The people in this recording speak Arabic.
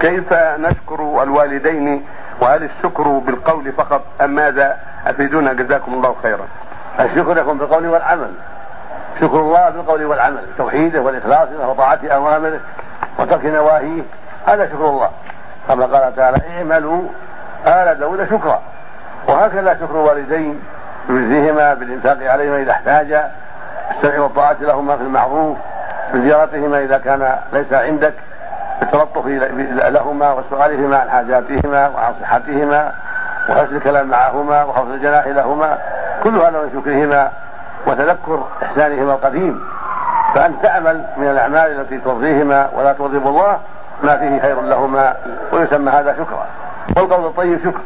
كيف نشكر الوالدين وهل الشكر بالقول فقط أم ماذا؟ أفيدونا جزاكم الله خيرا. الشكر يكون بالقول والعمل. شكر الله بالقول والعمل. توحيده والاخلاص له وطاعه اوامره وترك نواهيه. هذا شكر الله. كما قال تعالى اعملوا آل داود شكرا. وهكذا شكر الوالدين بمثلهما بالإنفاق عليهما إذا احتاجا بالسمع والطاعة لهما في المعروف بزيارتهما إذا كان ليس عندك. بالتلطف لهما وسؤالهما عن حاجاتهما وعن صحتهما وحسن الكلام معهما وخفض الجناح لهما. كل هذا من شكرهما وتذكر إحسانهما القديم. فأن تعمل من الأعمال التي ترضيهما ولا تغضب الله ما فيه خير لهما. ويسمى هذا شكرا. والقول الطيب شكر.